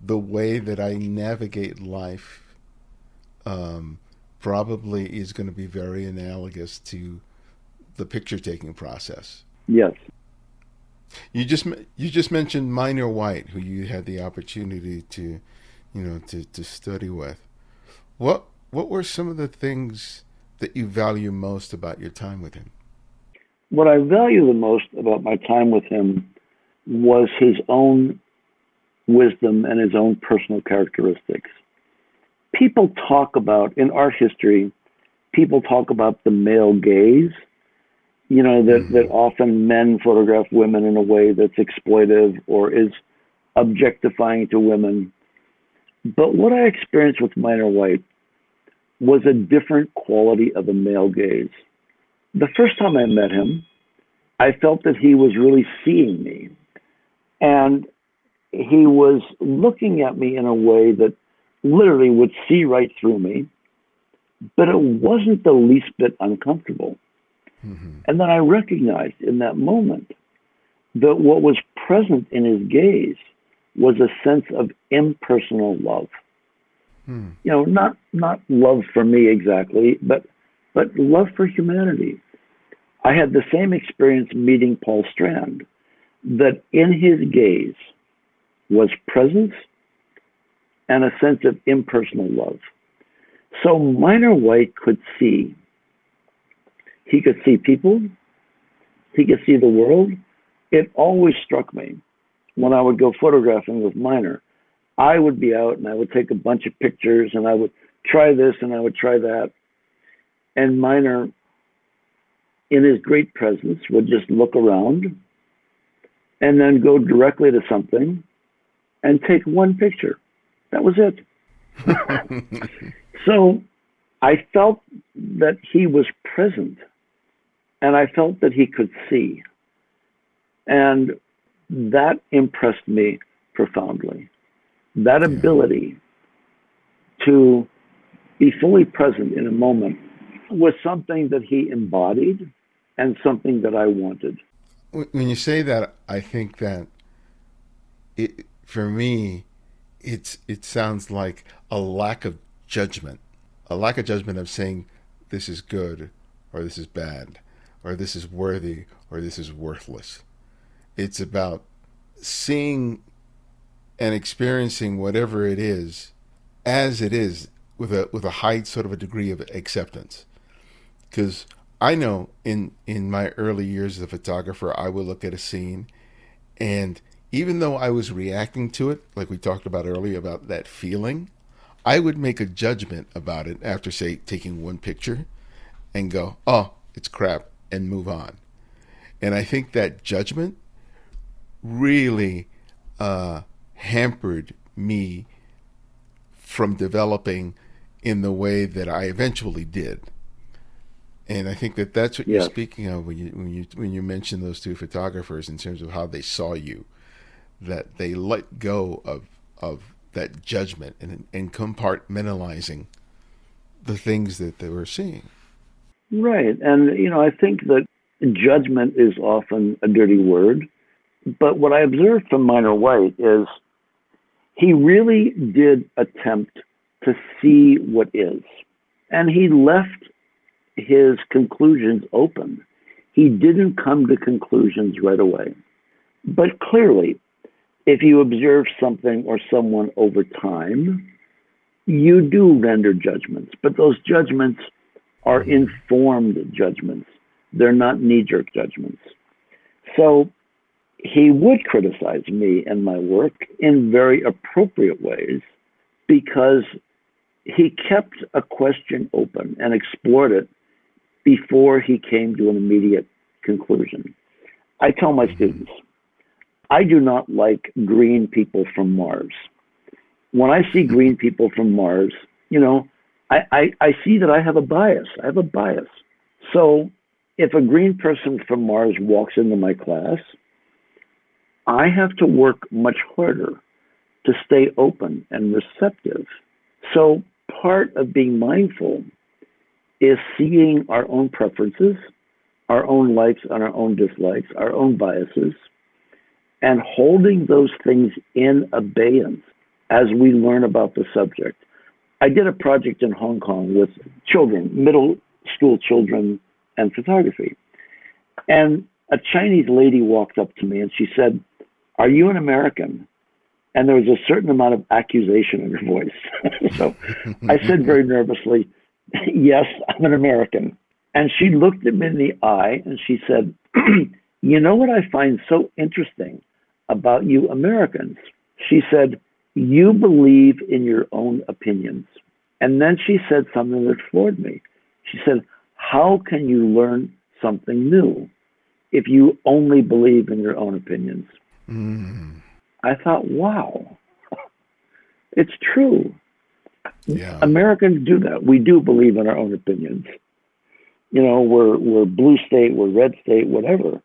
the way that I navigate life um, probably is going to be very analogous to the picture taking process. Yes. You just you just mentioned Minor White, who you had the opportunity to, you know, to, to study with. What what were some of the things that you value most about your time with him? What I value the most about my time with him was his own wisdom and his own personal characteristics. People talk about, in art history, people talk about the male gaze, you know, that, mm-hmm. that often men photograph women in a way that's exploitive or is objectifying to women. But what I experienced with Minor White was a different quality of a male gaze the first time I met him, I felt that he was really seeing me. And he was looking at me in a way that literally would see right through me, but it wasn't the least bit uncomfortable. Mm-hmm. And then I recognized in that moment that what was present in his gaze was a sense of impersonal love. Hmm. You know, not not love for me exactly, but but love for humanity. I had the same experience meeting Paul Strand, that in his gaze was presence and a sense of impersonal love. So Minor White could see. He could see people, he could see the world. It always struck me when I would go photographing with Minor. I would be out and I would take a bunch of pictures and I would try this and I would try that and Minor, in his great presence, would just look around and then go directly to something and take one picture. That was it. so I felt that he was present and I felt that he could see. And that impressed me profoundly. That ability to be fully present in a moment was something that he embodied and something that I wanted. When you say that, I think that it, for me, it's it sounds like a lack of judgment, a lack of judgment of saying this is good or this is bad or this is worthy or this is worthless. It's about seeing and experiencing whatever it is as it is with a with a high sort of a degree of acceptance because I know in in my early years as a photographer, I would look at a scene, and even though I was reacting to it, like we talked about earlier about that feeling, I would make a judgment about it after, say, taking one picture and go, oh, it's crap, and move on. And I think that judgment really uh, hampered me from developing in the way that I eventually did. And I think that that's what you're speaking of when you when you when you mention those two photographers in terms of how they saw you, that they let go of of that judgment and and compartmentalizing the things that they were seeing. Right, and you know I think that judgment is often a dirty word, but what I observed from Minor White is he really did attempt to see what is, and he left his conclusions open. He didn't come to conclusions right away. But clearly, if you observe something or someone over time, you do render judgments, but those judgments are informed judgments. They're not knee jerk judgments. So he would criticize me and my work in very appropriate ways because he kept a question open and explored it before he came to an immediate conclusion. I tell my mm-hmm. students, I do not like green people from Mars. When I see green people from Mars, you know, I, I, I see that I have a bias. I have a bias. So if a green person from Mars walks into my class, I have to work much harder to stay open and receptive. So part of being mindful is seeing our own preferences, our own likes and our own dislikes, our own biases, and holding those things in abeyance as we learn about the subject. I did a project in Hong Kong with children, middle school children, and photography. And a Chinese lady walked up to me and she said, Are you an American? And there was a certain amount of accusation in her voice. so I said very nervously, Yes, I'm an American. And she looked him in the eye and she said, You know what I find so interesting about you Americans? She said, You believe in your own opinions. And then she said something that floored me. She said, How can you learn something new if you only believe in your own opinions? Mm. I thought, wow, it's true. Yeah. Americans do that. We do believe in our own opinions. You know, we're we're blue state, we're red state, whatever.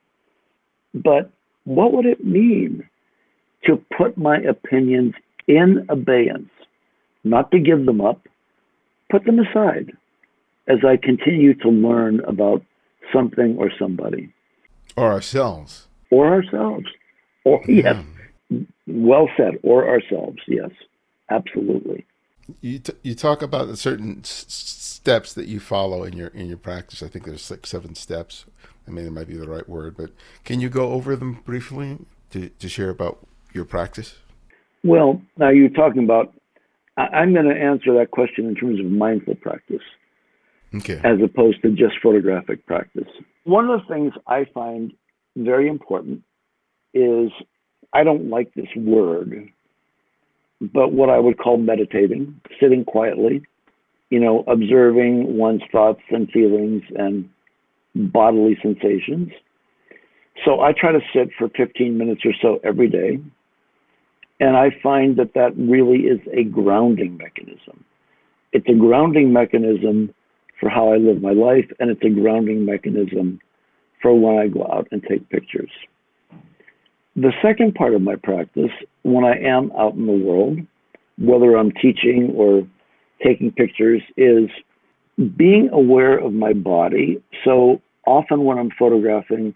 But what would it mean to put my opinions in abeyance, not to give them up, put them aside as I continue to learn about something or somebody. Or ourselves. Or ourselves. Or, yeah. yes, mm. well said, or ourselves, yes, absolutely you t- you talk about the certain s- steps that you follow in your in your practice. I think there's like seven steps. I mean, it might be the right word, but can you go over them briefly to to share about your practice? Well, now you're talking about. I, am going to answer that question in terms of mindful practice, okay, as opposed to just photographic practice. One of the things I find very important is I don't like this word but what I would call meditating, sitting quietly, you know, observing one's thoughts and feelings and bodily sensations. So I try to sit for 15 minutes or so every day. And I find that that really is a grounding mechanism. It's a grounding mechanism for how I live my life, and it's a grounding mechanism for when I go out and take pictures. The second part of my practice, when I am out in the world, whether I'm teaching or taking pictures, is being aware of my body. So often when I'm photographing,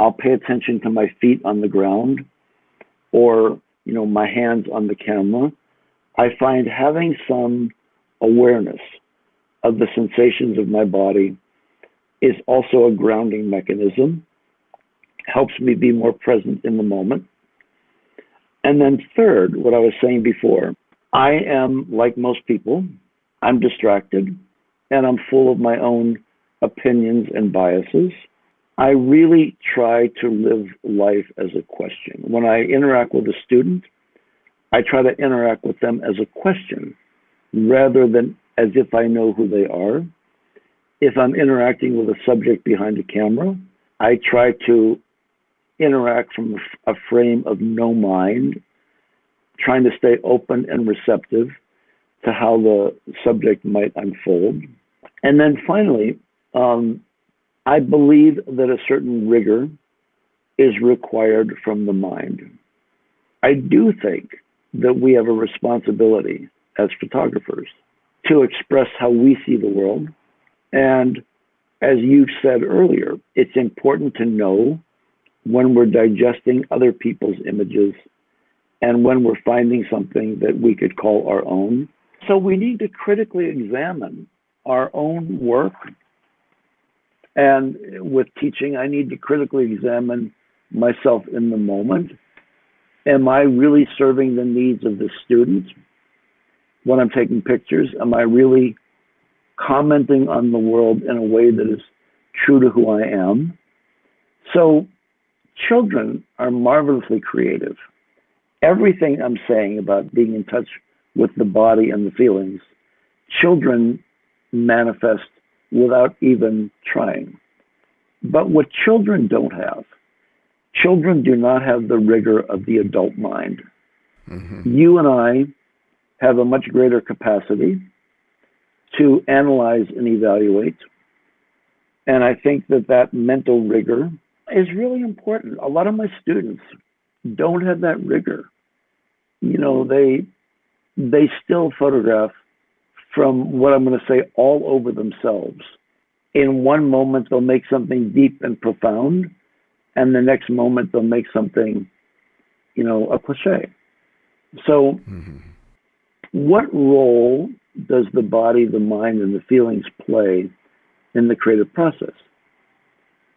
I'll pay attention to my feet on the ground or, you know, my hands on the camera. I find having some awareness of the sensations of my body is also a grounding mechanism helps me be more present in the moment. And then, third, what I was saying before, I am like most people, I'm distracted and I'm full of my own opinions and biases. I really try to live life as a question. When I interact with a student, I try to interact with them as a question rather than as if I know who they are. If I'm interacting with a subject behind a camera, I try to interact from a frame of no mind, trying to stay open and receptive to how the subject might unfold. And then finally, um, I believe that a certain rigor is required from the mind. I do think that we have a responsibility as photographers to express how we see the world. And as you said earlier, it's important to know when we're digesting other people's images and when we're finding something that we could call our own. So we need to critically examine our own work. And with teaching, I need to critically examine myself in the moment. Am I really serving the needs of the student when I'm taking pictures? Am I really commenting on the world in a way that is true to who I am? So children are marvelously creative. Everything I'm saying about being in touch with the body and the feelings, children manifest without even trying. But what children don't have, children do not have the rigor of the adult mind. Mm-hmm. You and I have a much greater capacity to analyze and evaluate. And I think that that mental rigor is really important. A lot of my students don't have that rigor. You know, they they still photograph from what I'm going to say all over themselves. In one moment, they'll make something deep and profound, and the next moment, they'll make something, you know, a cliche. So, mm-hmm. what role does the body, the mind, and the feelings play in the creative process?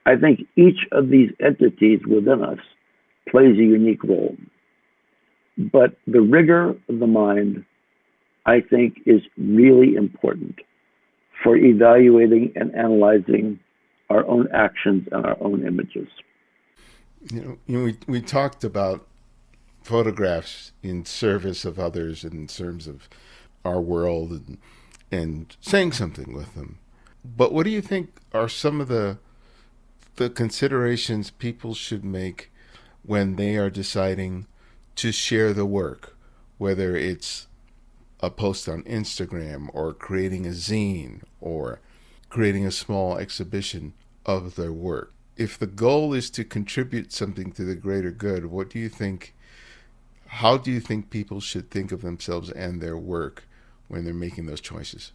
I think each of these entities within us plays a unique role. But the rigor of the mind, I think, is really important for evaluating and analyzing our own actions and our own images. You know, you know we, we talked about photographs in service of others in terms of our world and, and saying something with them. But what do you think are some of the the considerations people should make when they are deciding to share the work, whether it's a post on Instagram or creating a zine or creating a small exhibition of their work. If the goal is to contribute something to the greater good, what do you think? How do you think people should think of themselves and their work when they're making those choices?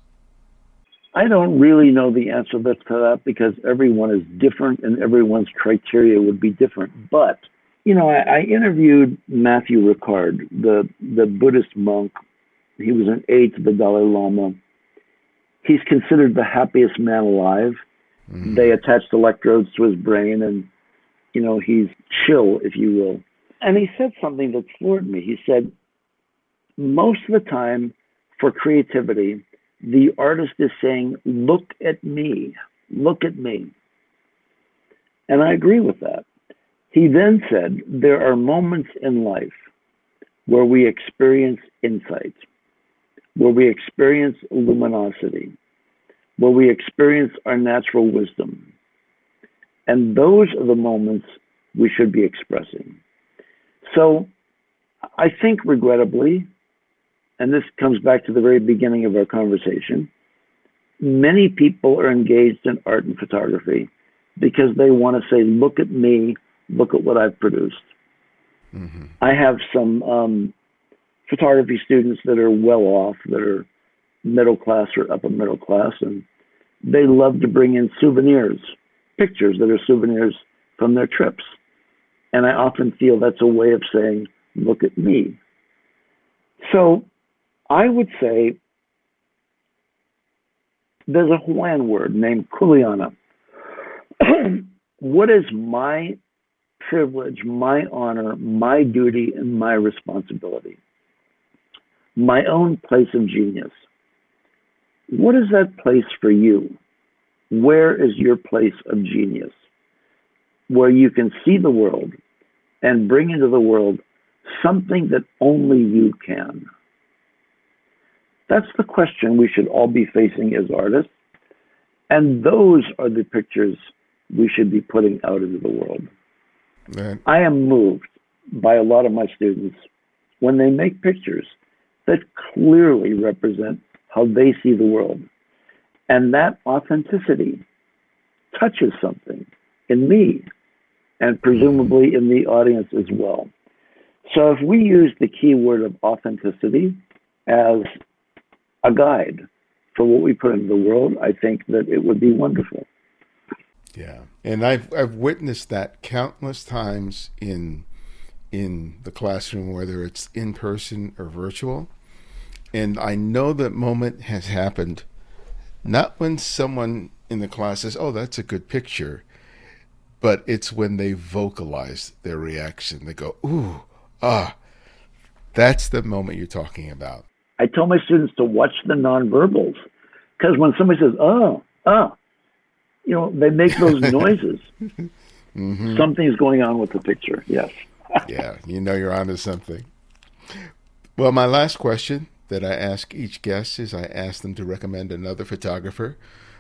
I don't really know the answer to that because everyone is different and everyone's criteria would be different. But you know, I, I interviewed Matthieu Ricard, the the Buddhist monk. He was an aide to the Dalai Lama. He's considered the happiest man alive. Mm. They attached electrodes to his brain, and you know he's chill, if you will. And he said something that floored me. He said, most of the time, for creativity, the artist is saying, Look at me, look at me. And I agree with that. He then said, There are moments in life where we experience insight, where we experience luminosity, where we experience our natural wisdom. And those are the moments we should be expressing. So I think, regrettably, and this comes back to the very beginning of our conversation, many people are engaged in art and photography because they want to say, look at me, look at what I've produced. Mm-hmm. I have some um, photography students that are well off, that are middle class or upper middle class, and they love to bring in souvenirs, pictures that are souvenirs from their trips. And I often feel that's a way of saying, look at me. So I would say there's a Hawaiian word named kuleana. what is my privilege, my honor, my duty, and my responsibility? My own place of genius. What is that place for you? Where is your place of genius? Where you can see the world and bring into the world something that only you can. That's the question we should all be facing as artists. And those are the pictures we should be putting out into the world. Man. I am moved by a lot of my students when they make pictures that clearly represent how they see the world. And that authenticity touches something in me and presumably in the audience as well. So if we use the keyword of authenticity as a guide for what we put into the world, I think that it would be wonderful. Yeah, and I've I've witnessed that countless times in in the classroom, whether it's in person or virtual, and I know that moment has happened, not when someone in the class says, "Oh, that's a good picture," but it's when they vocalize their reaction. They go, "Ooh, ah." That's the moment you're talking about. I tell my students to watch the nonverbals because when somebody says, "Oh, oh," you know, they make those noises. mm-hmm. Something's going on with the picture. Yes. yeah, you know you're onto something. Well, my last question that I ask each guest is I ask them to recommend another photographer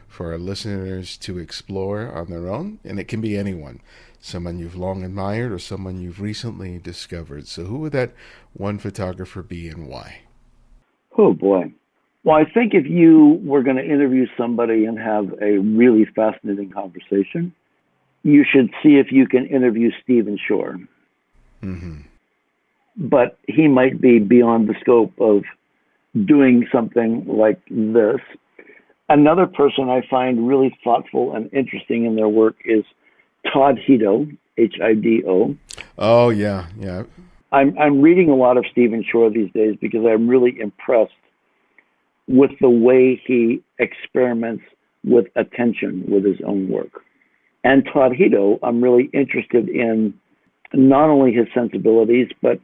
for our listeners to explore on their own, and it can be anyone. Someone you've long admired or someone you've recently discovered. So, who would that one photographer be and why? Oh boy. Well, I think if you were going to interview somebody and have a really fascinating conversation, you should see if you can interview Stephen Shore. Mm-hmm. But he might be beyond the scope of doing something like this. Another person I find really thoughtful and interesting in their work is Todd Hido, H I D O. Oh yeah, yeah. I'm I'm reading a lot of Stephen Shore these days because I'm really impressed with the way he experiments with attention with his own work. And Todd Hido, I'm really interested in not only his sensibilities, but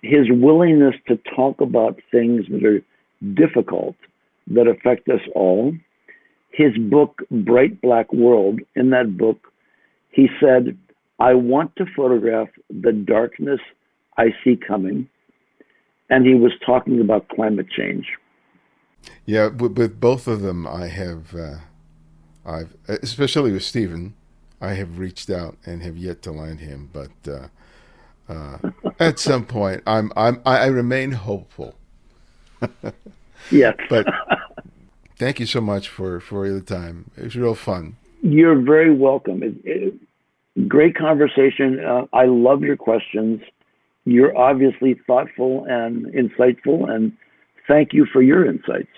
his willingness to talk about things that are difficult, that affect us all. His book, Bright Black World, in that book, he said, I want to photograph the darkness I see coming. And he was talking about climate change. Yeah, with, with both of them, I have, uh, I've especially with Stephen, I have reached out and have yet to land him, but uh, uh, at some point, I'm I'm I remain hopeful. yes, but thank you so much for for the time. It was real fun. You're very welcome. It, it, great conversation. Uh, I love your questions. You're obviously thoughtful and insightful, and thank you for your insights.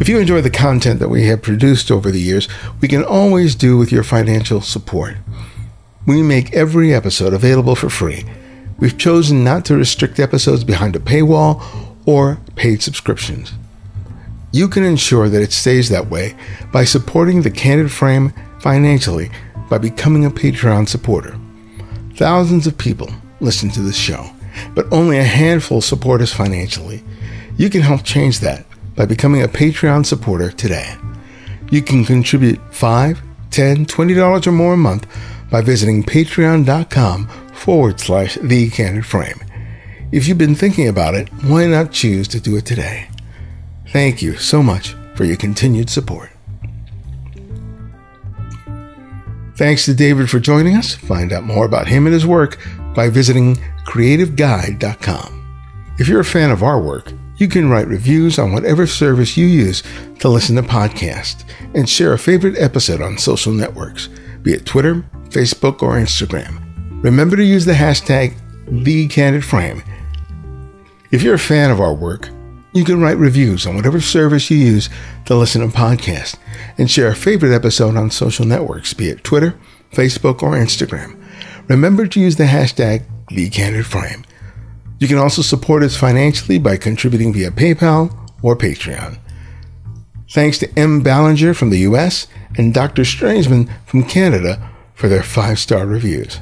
If you enjoy the content that we have produced over the years, we can always do with your financial support. We make every episode available for free. We've chosen not to restrict episodes behind a paywall or paid subscriptions. You can ensure that it stays that way by supporting the Candid Frame financially by becoming a Patreon supporter. Thousands of people listen to this show, but only a handful support us financially. You can help change that by becoming a Patreon supporter today. You can contribute $5, $10, $20 or more a month by visiting patreon.com forward slash the candid frame. If you've been thinking about it, why not choose to do it today? Thank you so much for your continued support. Thanks to David for joining us. Find out more about him and his work by visiting creativeguide.com. If you're a fan of our work, you can write reviews on whatever service you use to listen to podcasts and share a favorite episode on social networks, be it Twitter, Facebook, or Instagram. Remember to use the hashtag TheCandidFrame. If you're a fan of our work, you can write reviews on whatever service you use to listen to podcasts and share a favorite episode on social networks, be it Twitter, Facebook, or Instagram. Remember to use the hashtag TheCandidFrame. You can also support us financially by contributing via PayPal or Patreon. Thanks to M. Ballinger from the US and Dr. Strangeman from Canada for their five star reviews.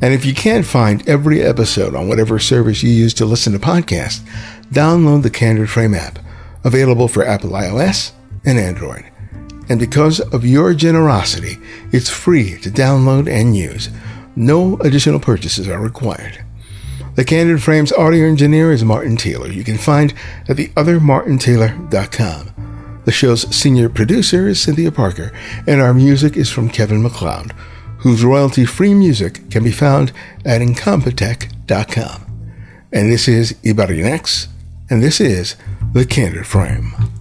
And if you can't find every episode on whatever service you use to listen to podcasts, download the Candid Frame app, available for Apple iOS and Android. And because of your generosity, it's free to download and use. No additional purchases are required. The Candid Frames audio engineer is Martin Taylor. You can find at theothermartintaylor.com. The show's senior producer is Cynthia Parker, and our music is from Kevin MacLeod, whose royalty-free music can be found at incompetech.com. And this is Ibarionex, and this is The Candid Frame.